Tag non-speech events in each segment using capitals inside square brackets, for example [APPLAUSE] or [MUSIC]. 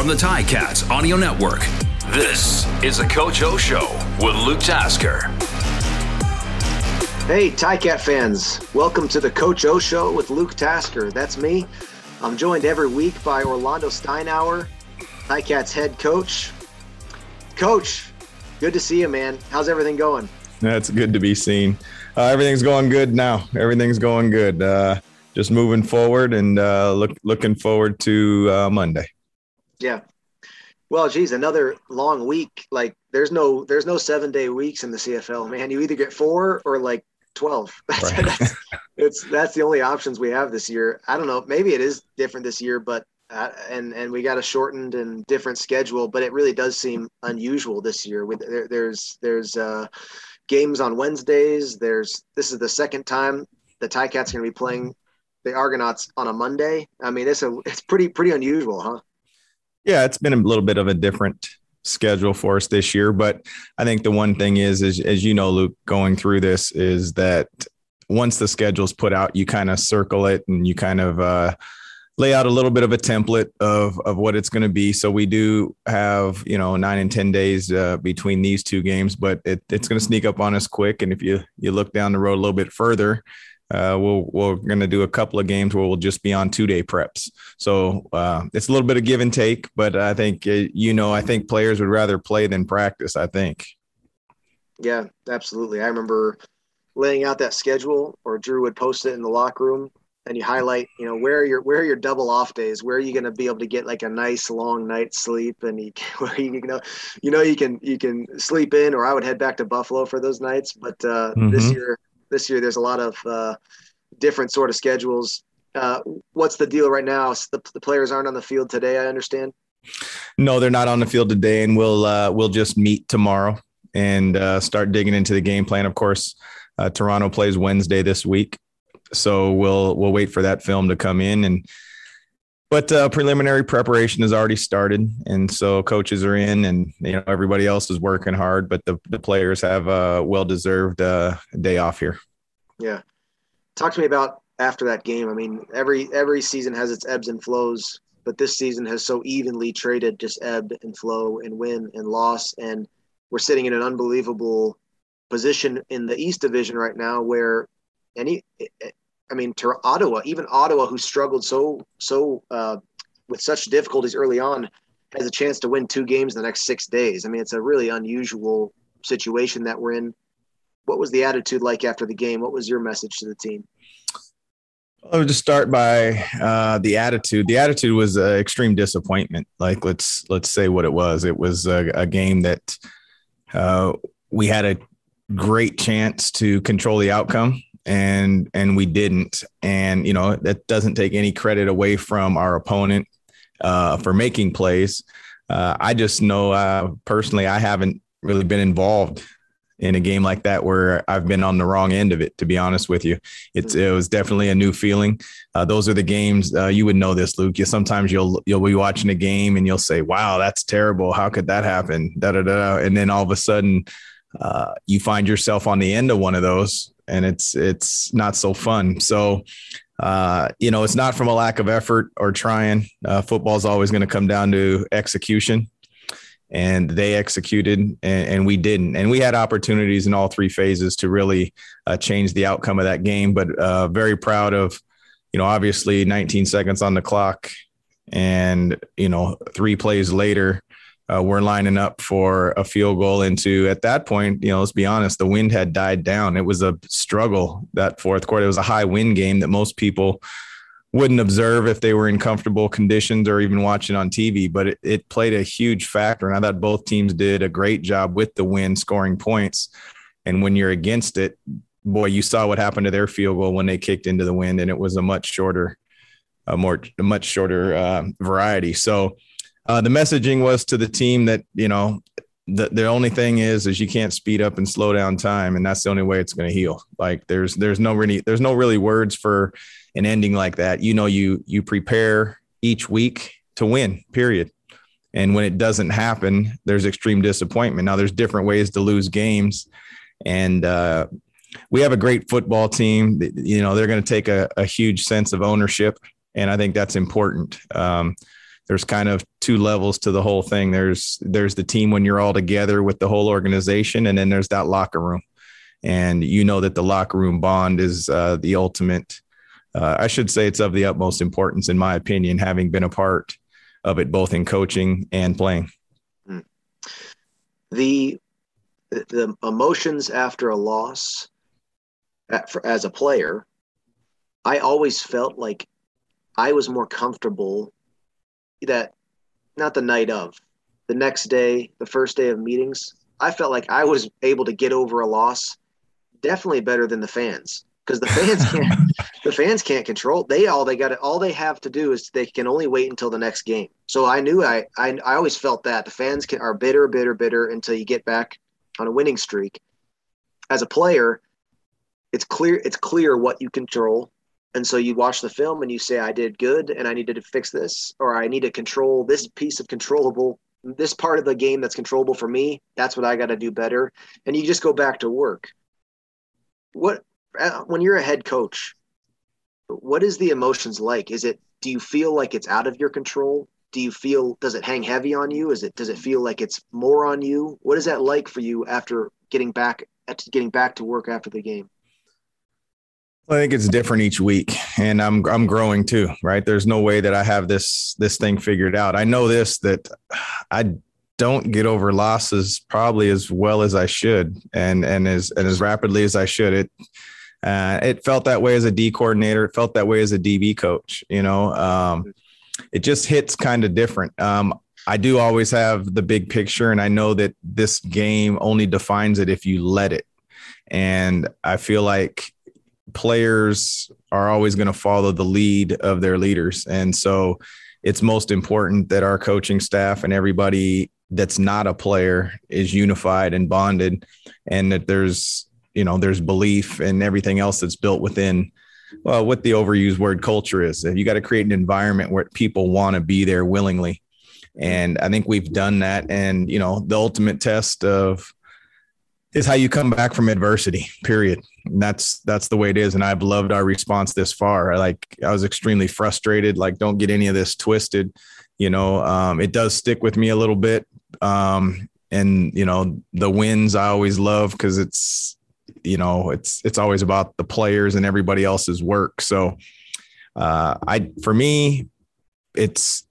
from the Ticats Audio Network. This is the Coach O Show with Luke Tasker. Hey, Ticat fans. Welcome to the Coach O Show with Luke Tasker. That's me. I'm joined every week by Orlando Steinauer, Ticats head coach. Coach, good to see you, man. How's everything going? That's good to be seen. Uh, everything's going good now. Everything's going good. Uh, just moving forward and uh, look, looking forward to uh, Monday. Yeah. Well, geez, another long week. Like there's no there's no seven day weeks in the CFL, man. You either get four or like twelve. [LAUGHS] That's, right. that's it's that's the only options we have this year. I don't know. Maybe it is different this year, but uh, and and we got a shortened and different schedule, but it really does seem unusual this year. With there, there's there's uh, games on Wednesdays. There's this is the second time the Ticats are going to be playing the Argonauts on a Monday. I mean, it's a it's pretty pretty unusual, huh? Yeah, it's been a little bit of a different schedule for us this year, but I think the one thing is, is as you know, Luke, going through this is that once the schedule's put out, you kind of circle it and you kind of uh, lay out a little bit of a template of of what it's going to be. So we do have you know nine and ten days uh, between these two games, but it, it's going to sneak up on us quick. And if you you look down the road a little bit further, uh, we'll, we're going to do a couple of games where we'll just be on two day preps. So uh, it's a little bit of give and take, but I think, uh, you know, I think players would rather play than practice, I think. Yeah, absolutely. I remember laying out that schedule or Drew would post it in the locker room and you highlight, you know, where are your, where are your double off days? Where are you going to be able to get like a nice long night's sleep? And you, [LAUGHS] where you, you know, you know, you can, you can sleep in, or I would head back to Buffalo for those nights. But uh, mm-hmm. this year, this year there's a lot of uh, different sort of schedules. Uh, what's the deal right now? The, the, players aren't on the field today. I understand. No, they're not on the field today, and we'll uh, we'll just meet tomorrow and uh, start digging into the game plan. Of course, uh, Toronto plays Wednesday this week, so we'll we'll wait for that film to come in and. But uh, preliminary preparation has already started, and so coaches are in, and you know everybody else is working hard. But the, the players have a well deserved uh, day off here. Yeah, talk to me about after that game. I mean, every every season has its ebbs and flows, but this season has so evenly traded, just ebb and flow and win and loss, and we're sitting in an unbelievable position in the East Division right now, where any I mean, to Ottawa, even Ottawa, who struggled so so uh, with such difficulties early on, has a chance to win two games in the next six days. I mean, it's a really unusual situation that we're in. What was the attitude like after the game? What was your message to the team? I would just start by uh, the attitude. The attitude was uh, extreme disappointment. Like let's let's say what it was. It was a, a game that uh, we had a great chance to control the outcome and and we didn't. And you know that doesn't take any credit away from our opponent uh, for making plays. Uh, i just know uh, personally i haven't really been involved in a game like that where i've been on the wrong end of it to be honest with you. It's it was definitely a new feeling. Uh, those are the games uh, you would know this luke. You sometimes you'll you'll be watching a game and you'll say wow that's terrible. How could that happen? Da da da and then all of a sudden uh, you find yourself on the end of one of those and it's it's not so fun. So, uh, you know, it's not from a lack of effort or trying. Uh, Football is always going to come down to execution, and they executed, and, and, we didn't. And we had opportunities in all three phases to really uh, change the outcome of that game. But uh, very proud of, you know, obviously 19 seconds on the clock, and you know, three plays later uh, we're lining up for a field goal into at that point you know let's be honest the wind had died down. It was a struggle that fourth quarter. It was a high wind game that most people wouldn't observe if they were in comfortable conditions or even watching on tv but it, it played a huge factor and i thought both teams did a great job with the wind scoring points. And when you're against it boy you saw what happened to their field goal when they kicked into the wind and it was a much shorter a more a much shorter uh, variety. So uh, the messaging was to the team that you know the, the only thing is is you can't speed up and slow down time and that's the only way it's going to heal. Like there's there's no really there's no really words for an ending like that. You know you you prepare each week to win period. And when it doesn't happen there's extreme disappointment. Now there's different ways to lose games and uh, we have a great football team. You know they're going to take a, a huge sense of ownership and i think that's important. Um, there's kind of two levels to the whole thing. There's there's the team when you're all together with the whole organization, and then there's that locker room, and you know that the locker room bond is uh, the ultimate. Uh, I should say it's of the utmost importance, in my opinion, having been a part of it both in coaching and playing. Hmm. The the emotions after a loss as a player, I always felt like I was more comfortable that not the night of, the next day, the first day of meetings, I felt like I was able to get over a loss definitely better than the fans because the fans [LAUGHS] can't the fans can't control they all they got all they have to do is they can only wait until the next game. So i knew i i, I always felt that the fans can, are bitter bitter bitter until you get back on a winning streak. As a player it's clear it's clear what you control and so you watch the film and you say, I did good and I needed to fix this, or I need to control this piece of controllable, this part of the game that's controllable for me. That's what I got to do better. And you just go back to work. What, uh, when you're a head coach, what is the emotions like? Is it, do you feel like it's out of your control? Do you feel, does it hang heavy on you? Is it, does it feel like it's more on you? What is that like for you after getting back, getting back to work after the game? I think it's different each week, and I'm I'm growing too. Right? There's no way that I have this this thing figured out. I know this that I don't get over losses probably as well as I should, and and as and as rapidly as I should. It uh, it felt that way as a D coordinator. It felt that way as a DB coach. You know, um, it just hits kind of different. Um, I do always have the big picture, and I know that this game only defines it if you let it. And I feel like players are always going to follow the lead of their leaders. And so it's most important that our coaching staff and everybody that's not a player is unified and bonded and that there's you know there's belief and everything else that's built within well what the overused word culture is you got to create an environment where people want to be there willingly and i think we've done that and you know the ultimate test of is how you come back from adversity period. And that's that's the way it is. And i've loved our response this far. Like i was extremely frustrated. Like don't get any of this twisted. You know um, it does stick with me a little bit. Um, and you know the wins i always love because it's you know it's it's always about the players and everybody else's work. So uh, i for me it's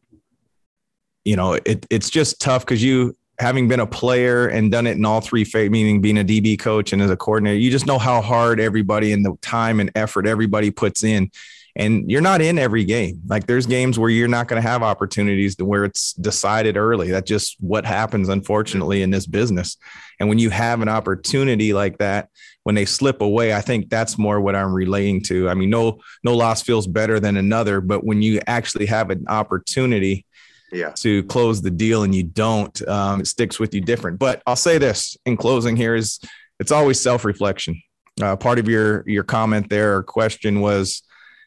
you know it, it's just tough because you having been a player and done it in all three phases, meaning being a DB coach and as a coordinator, you just know how hard everybody and the time and effort everybody puts in. And you're not in every game. Like there's games where you're not going to have opportunities to where it's decided early. That's just what happens, unfortunately, in this business. And when you have an opportunity like that, when they slip away, I think that's more what I'm relating to. I mean, no, no loss feels better than another, but when you actually have an opportunity yeah. to close the deal and you don't, um, it sticks with you different. But I'll say this in closing here is it's always self-reflection. Uh, part of your your comment there or question was,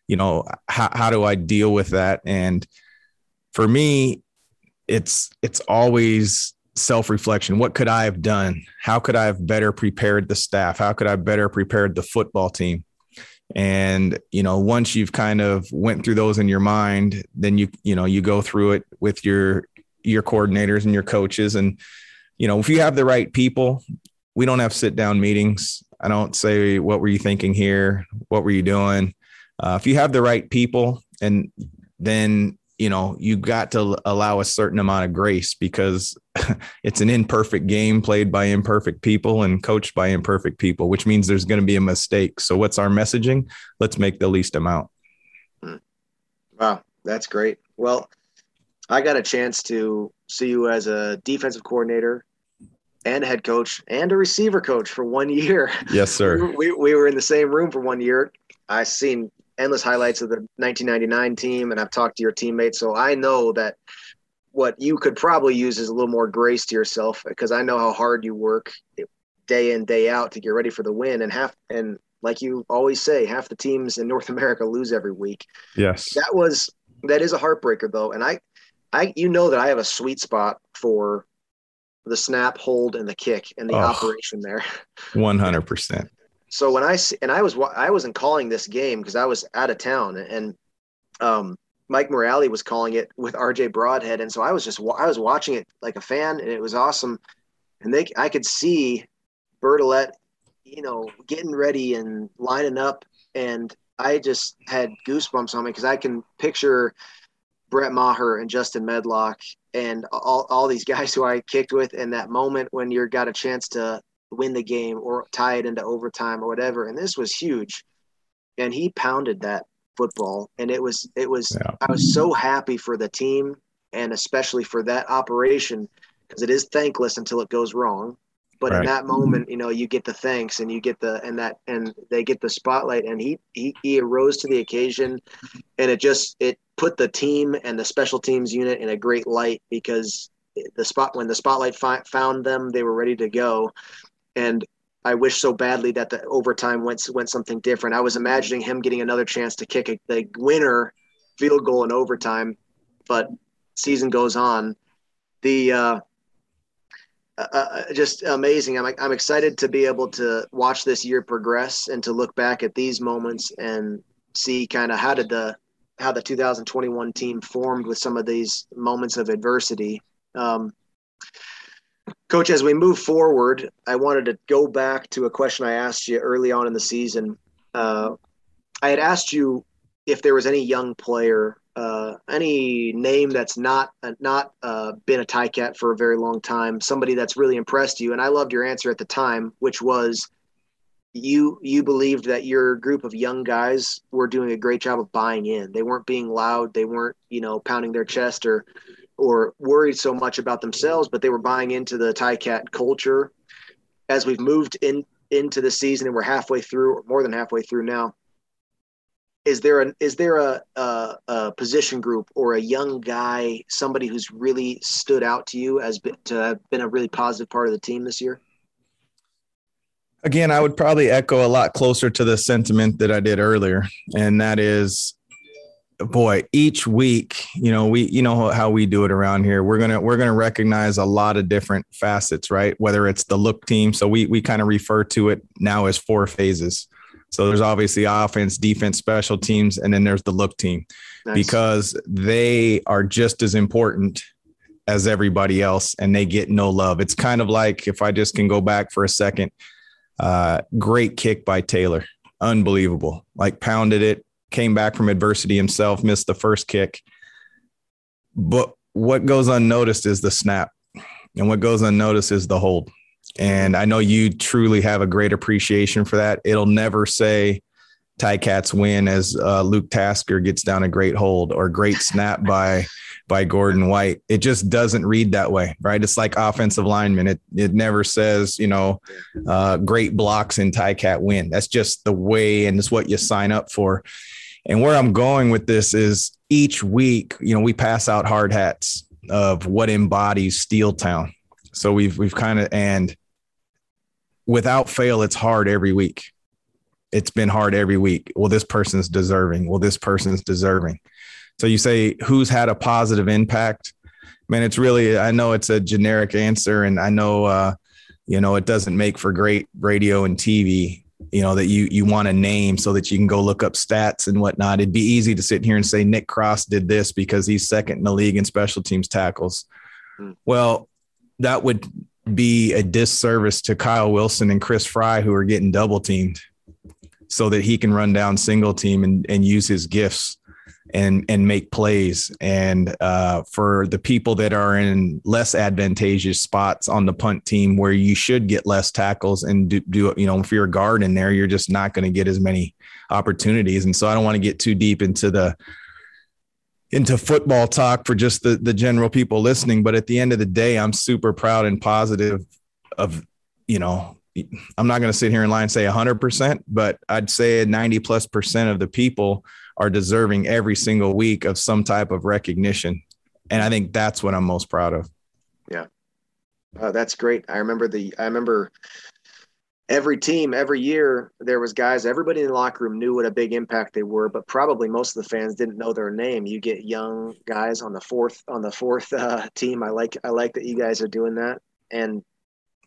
you know, how, how do I deal with that? And for me, it's it's always self-reflection. What could I have done? How could I have better prepared the staff? How could I better prepared the football team? And you know once you've kind of went through those in your mind then you you know you go through it with your your coordinators and your coaches. And you know if you have the right people we don't have sit down meetings. I don't say what were you thinking here? What were you doing? Uh, if you have the right people and then you know you got to allow a certain amount of grace because [LAUGHS] it's an imperfect game played by imperfect people and coached by imperfect people which means there's going to be a mistake. So what's our messaging? Let's make the least amount. Hmm. wow that's great. Well i got a chance to see you as a defensive coordinator and head coach and a receiver coach for one year. Yes sir. [LAUGHS] We, we were in the same room for one year. I seen endless highlights of the 1999 team, and I've talked to your teammates, so I know that what you could probably use is a little more grace to yourself because I know how hard you work day in day out to get ready for the win, and half and like you always say, half the teams in North [LAUGHS] America lose every week. Yes, that was that is a heartbreaker though, and I, I you know that I have a sweet spot for the snap, hold, and the kick and the oh, operation there. [LAUGHS] One hundred percent so when I and I was I wasn't calling this game because I was out of town and um, Mike Morreale was calling it with RJ Broadhead, and so I was just I was watching it like a fan, and it was awesome. And they I could see Bertolet, you know, getting ready and lining up, and I just had goosebumps on me because I can picture Brett Maher and Justin Medlock and all, all these guys who I kicked with in that moment when you're got a chance to win the game or tie it into overtime or whatever. And this was huge. And he pounded that football. And it was, it was, yeah. I was so happy for the team and especially for that operation because it is thankless until it goes wrong. But right. in that moment, you know, you get the thanks and you get the and that and they get the spotlight and he he, he arose to the occasion and it just it put the team and the special teams unit in a great light because the spot when the spotlight fi- found them, they were ready to go. And I wish so badly that the overtime went went something different. I was imagining him getting another chance to kick a, the winner field goal in overtime, but season goes on. The uh, uh, uh just amazing. I'm I'm excited to be able to watch this year progress and to look back at these moments and see kind of how did the how the 2021 team formed with some of these moments of adversity. Um, Coach, as we move forward, I wanted to go back to a question I asked you early on in the season. Uh, I had asked you if there was any young player, uh, any name that's not not uh, been a Ticat for a very long time, somebody that's really impressed you, and I loved your answer at the time, which was you you believed that your group of young guys were doing a great job of buying in. They weren't being loud. They weren't you know pounding their chest or or worried so much about themselves, but they were buying into the Ticat culture. As we've moved in into the season and we're halfway through, or more than halfway through now, is there an is there a, a, a position group or a young guy, somebody who's really stood out to you as to have been a really positive part of the team this year? Again, I would probably echo a lot closer to the sentiment that I did earlier, and that is boy each week you know we you know how we do it around here we're gonna we're gonna recognize a lot of different facets right whether it's the look team so we we kind of refer to it now as four phases so there's obviously offense defense special teams and then there's the look team nice. because they are just as important as everybody else and they get no love it's kind of like if i just can go back for a second uh, great kick by Taylor. Unbelievable. Like pounded it, came back from adversity himself, missed the first kick. But what goes unnoticed is the snap. And what goes unnoticed is the hold. And I know you truly have a great appreciation for that. It'll never say Ticats win as uh, Luke Tasker gets down a great hold or great [LAUGHS] snap by by Gordon White. It just doesn't read that way, right? It's like offensive lineman. It it never says, you know, uh, great blocks in Ticat win. That's just the way and it's what you sign up for. And where I'm going with this is each week, you know, we pass out hard hats of what embodies Steel Town. So we've we've kind of and without fail, it's hard every week. It's been hard every week. Well, this person's deserving. Well, this person's deserving. So you say who's had a positive impact? Man, it's really I know it's a generic answer, and I know uh, you know it doesn't make for great radio and TV. You know that you you want a name so that you can go look up stats and whatnot. It'd be easy to sit here and say Nick Cross did this because he's second in the league in special teams tackles. Hmm. Well, that would be a disservice to Kyle Wilson and Chris Fry, who are getting double teamed, so that he can run down single team and, and use his gifts and and make plays. And uh, for the people that are in less advantageous spots on the punt team, where you should get less tackles and do, do you know if you're a guard in there, you're just not going to get as many opportunities. And so I don't want to get too deep into the into football talk for just the the general people listening. But at the end of the day, I'm super proud and positive of you know I'm not going to sit here and lie and say 100%, but I'd say 90 plus percent of the people are deserving every single week of some type of recognition. And I think that's what I'm most proud of. Yeah. Uh, that's great. I remember the, I remember every team, every year, there was guys, everybody in the locker room knew what a big impact they were, but probably most of the fans didn't know their name. You get young guys on the fourth, on the fourth uh, team. I like, I like that you guys are doing that. And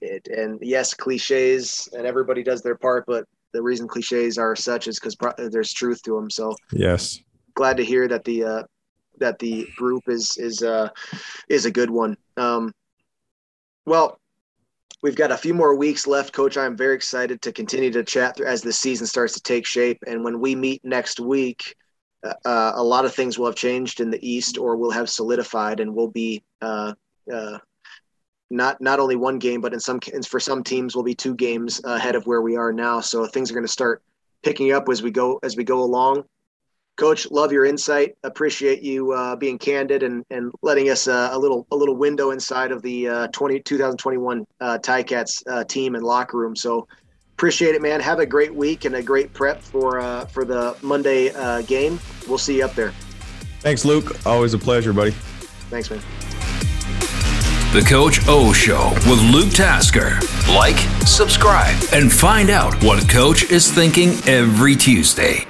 it, and yes, cliches and everybody does their part, but the reason cliches are such is because pro- there's truth to them. So yes, glad to hear that the uh, that the group is is uh, is a good one. Um, well, we've got a few more weeks left, Coach. I'm very excited to continue to chat through as the season starts to take shape. And when we meet next week, uh, uh a lot of things will have changed in the East, or will have solidified, and we'll be uh, uh, not not only one game, but in some for some teams, will be two games ahead of where we are now. So things are going to start picking up as we go as we go along. Coach, love your insight. Appreciate you uh, being candid and, and letting us uh, a little a little window inside of the uh, 20, 2021 uh, Ticats uh, team and locker room. So appreciate it, man. Have a great week and a great prep for uh, for the Monday uh, game. We'll see you up there. Thanks, Luke. Always a pleasure, buddy. Thanks, man. The Coach O Show with Luke Tasker. Like, subscribe, and find out what Coach is thinking every Tuesday.